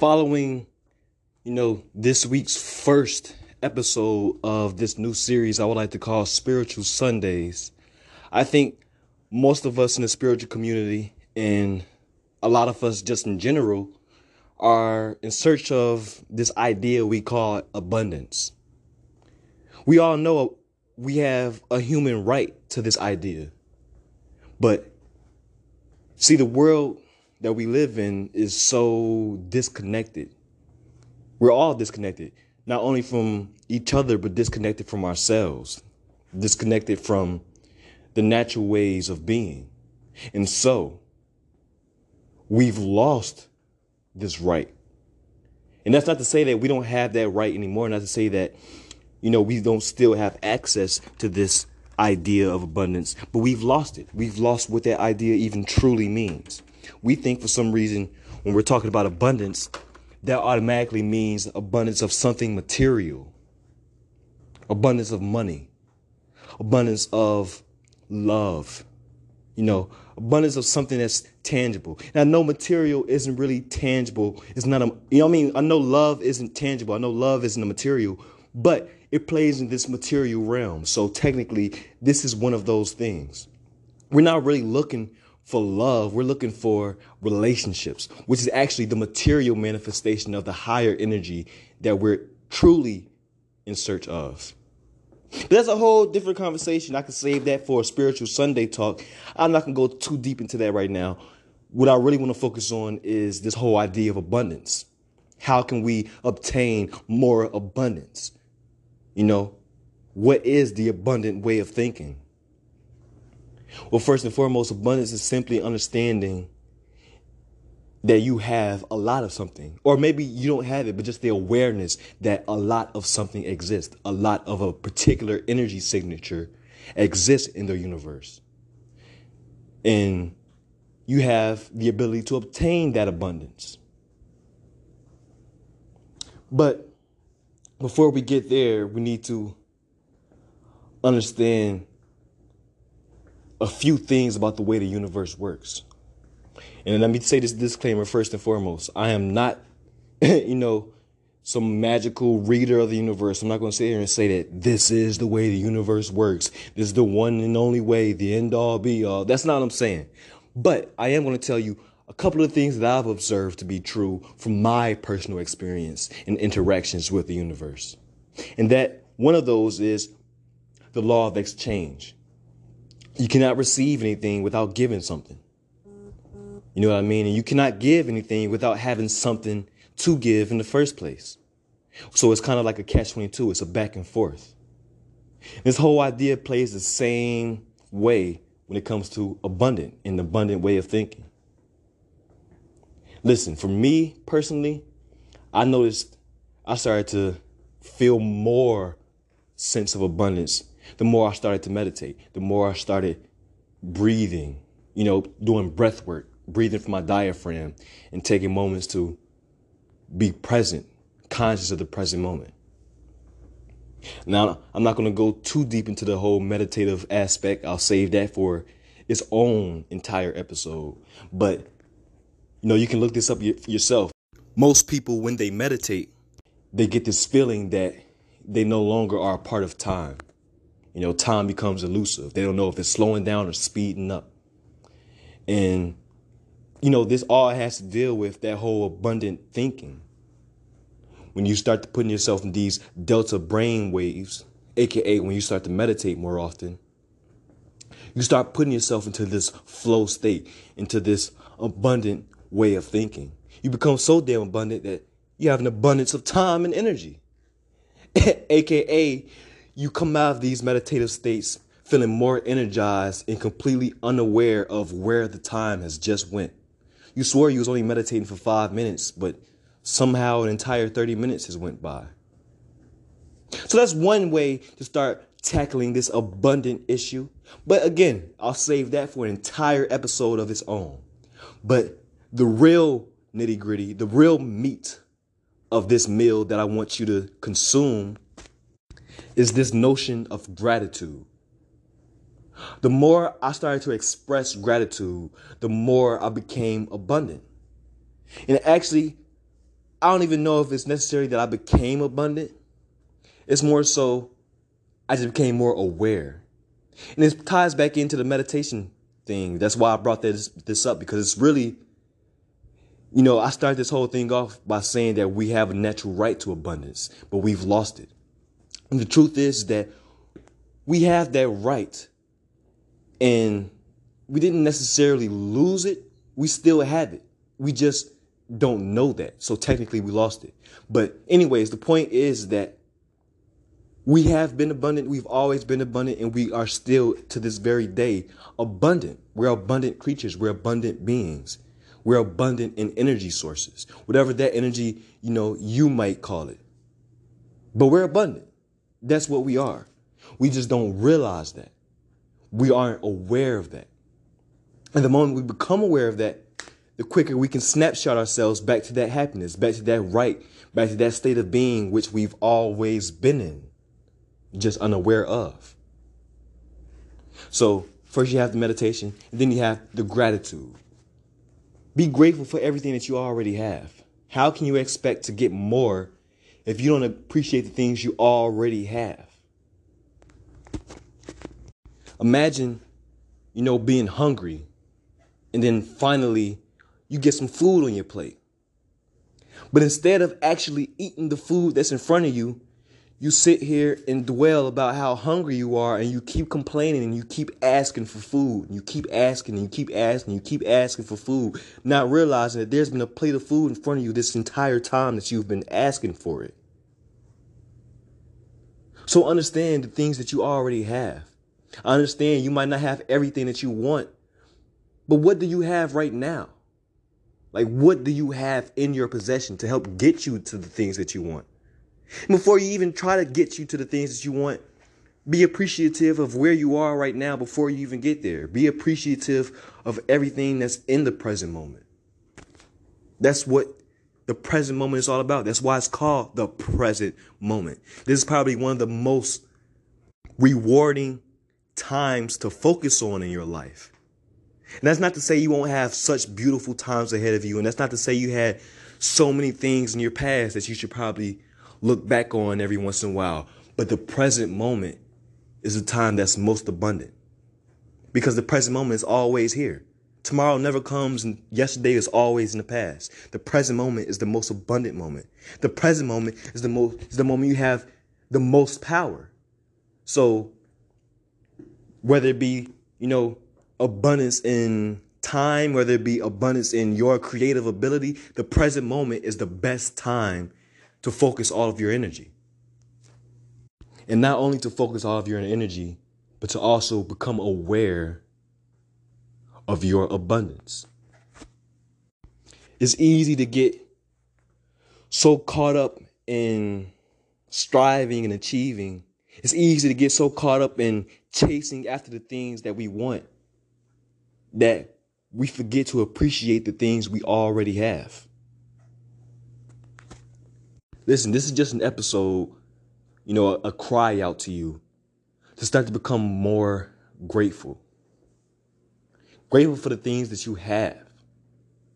following, you know, this week's first episode of this new series I would like to call Spiritual Sundays, I think most of us in the spiritual community and a lot of us just in general are in search of this idea we call abundance. We all know we have a human right to this idea. But see, the world that we live in is so disconnected. We're all disconnected, not only from each other, but disconnected from ourselves, disconnected from the natural ways of being. And so, we've lost this right. And that's not to say that we don't have that right anymore, not to say that, you know, we don't still have access to this idea of abundance, but we've lost it. We've lost what that idea even truly means. We think for some reason when we're talking about abundance, that automatically means abundance of something material, abundance of money, abundance of love, you know, abundance of something that's tangible. Now, no material isn't really tangible. It's not a, you know I mean? I know love isn't tangible. I know love isn't a material, but it plays in this material realm. So technically, this is one of those things. We're not really looking for love. We're looking for relationships, which is actually the material manifestation of the higher energy that we're truly in search of. But that's a whole different conversation. I can save that for a spiritual Sunday talk. I'm not going to go too deep into that right now. What I really want to focus on is this whole idea of abundance. How can we obtain more abundance? You know, what is the abundant way of thinking? Well, first and foremost, abundance is simply understanding that you have a lot of something. Or maybe you don't have it, but just the awareness that a lot of something exists, a lot of a particular energy signature exists in the universe. And you have the ability to obtain that abundance. But before we get there, we need to understand a few things about the way the universe works. And let me say this disclaimer first and foremost. I am not, you know, some magical reader of the universe. I'm not going to sit here and say that this is the way the universe works. This is the one and only way, the end all be all. That's not what I'm saying. But I am going to tell you a couple of things that I've observed to be true from my personal experience and interactions with the universe. And that one of those is the law of exchange. You cannot receive anything without giving something. You know what I mean? And you cannot give anything without having something to give in the first place. So it's kind of like a catch 22. It's a back and forth. This whole idea plays the same way when it comes to abundant, and abundant way of thinking. Listen, for me personally, I noticed I started to feel more sense of abundance the more I started to meditate, the more I started breathing, you know, doing breath work, breathing from my diaphragm and taking moments to be present, conscious of the present moment. Now, I'm not going to go too deep into the whole meditative aspect. I'll save that for its own entire episode. But, you know, you can look this up yourself. Most people, when they meditate, they get this feeling that they no longer are a part of time. You know, time becomes elusive. They don't know if it's slowing down or speeding up. And, you know, this all has to deal with that whole abundant thinking. When you start to putting yourself in these delta brain waves, aka when you start to meditate more often, you start putting yourself into this flow state, into this abundant way of thinking. You become so damn abundant that you have an abundance of time and energy. aka you come out of these meditative states feeling more energized and completely unaware of where the time has just went. You swore you was only meditating for five minutes, but somehow an entire 30 minutes has went by. So that's one way to start tackling this abundant issue. But again, I'll save that for an entire episode of its own. But the real nitty gritty, the real meat of this meal that I want you to consume is this notion of gratitude. The more I started to express gratitude, the more I became abundant. And actually, I don't even know if it's necessary that I became abundant. It's more so I just became more aware. And this ties back into the meditation thing. That's why I brought this this up because it's really you know, I started this whole thing off by saying that we have a natural right to abundance, but we've lost it. And the truth is that we have that right and we didn't necessarily lose it. We still have it. We just don't know that. So technically we lost it. But anyways, the point is that we have been abundant. We've always been abundant and we are still to this very day abundant. We're abundant creatures. We're abundant beings. We're abundant in energy sources, whatever that energy, you know, you might call it. But we're abundant. That's what we are. We just don't realize that. We aren't aware of that. And the moment we become aware of that, the quicker we can snapshot ourselves back to that happiness, back to that right, back to that state of being which we've always been in, just unaware of. So, first you have the meditation, and then you have the gratitude. Be grateful for everything that you already have. How can you expect to get more if you don't appreciate the things you already have? Imagine, you know, being hungry and then finally you get some food on your plate. But instead of actually eating the food that's in front of you, you sit here and dwell about how hungry you are and you keep complaining and you keep asking for food and you keep asking and you keep asking and you keep asking for food, not realizing that there's been a plate of food in front of you this entire time that you've been asking for it. So understand the things that you already have. I understand you might not have everything that you want, but what do you have right now? Like, what do you have in your possession to help get you to the things that you want? Before you even try to get you to the things that you want, be appreciative of where you are right now before you even get there. Be appreciative of everything that's in the present moment. That's what the present moment is all about. That's why it's called the present moment. This is probably one of the most rewarding times to focus on in your life. And that's not to say you won't have such beautiful times ahead of you. And that's not to say you had so many things in your past that you should probably look back on every once in a while. But the present moment is the time that's most abundant because the present moment is always here. Tomorrow never comes and yesterday is always in the past. The present moment is the most abundant moment. The present moment is the most is the moment you have the most power. So whether it be, you know, abundance in time, whether it be abundance in your creative ability, the present moment is the best time to focus all of your energy. And not only to focus all of your energy, but to also become aware of your abundance. It's easy to get so caught up in striving and achieving. It's easy to get so caught up in chasing after the things that we want that we forget to appreciate the things we already have. Listen, this is just an episode, you know, a, a cry out to you to start to become more grateful. Grateful for the things that you have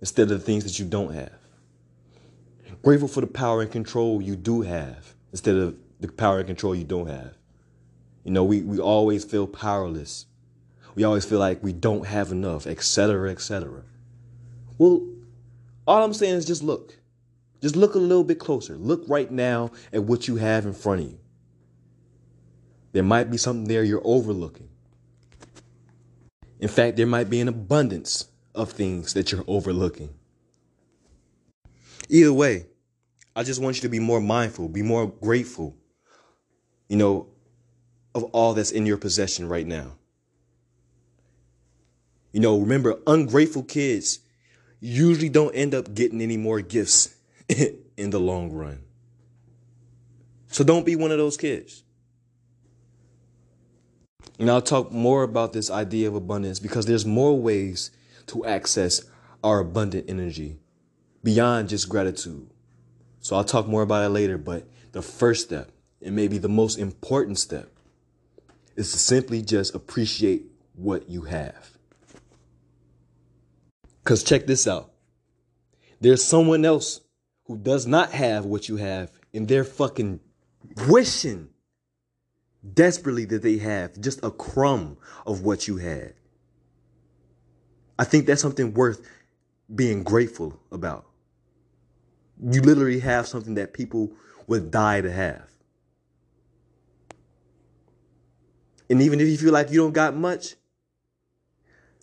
instead of the things that you don't have. Grateful for the power and control you do have instead of the power and control you don't have. You know, we, we always feel powerless. We always feel like we don't have enough, etc., etc. Well, all I'm saying is just look. Just look a little bit closer. Look right now at what you have in front of you. There might be something there you're overlooking. In fact, there might be an abundance of things that you're overlooking. Either way, I just want you to be more mindful, be more grateful, you know, of all that's in your possession right now. You know, remember, ungrateful kids usually don't end up getting any more gifts in the long run. So don't be one of those kids. And I'll talk more about this idea of abundance because there's more ways to access our abundant energy beyond just gratitude. So I'll talk more about it later, but the first step, and maybe the most important step, is to simply just appreciate what you have. Because check this out there's someone else who does not have what you have and they're fucking wishing desperately that they have just a crumb of what you had. I think that's something worth being grateful about. You literally have something that people would die to have. And even if you feel like you don't got much,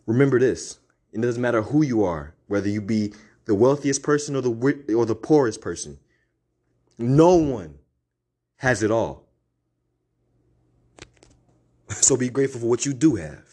remember this. It doesn't matter who you are, whether you be the wealthiest person or the or the poorest person. No one has it all. So be grateful for what you do have.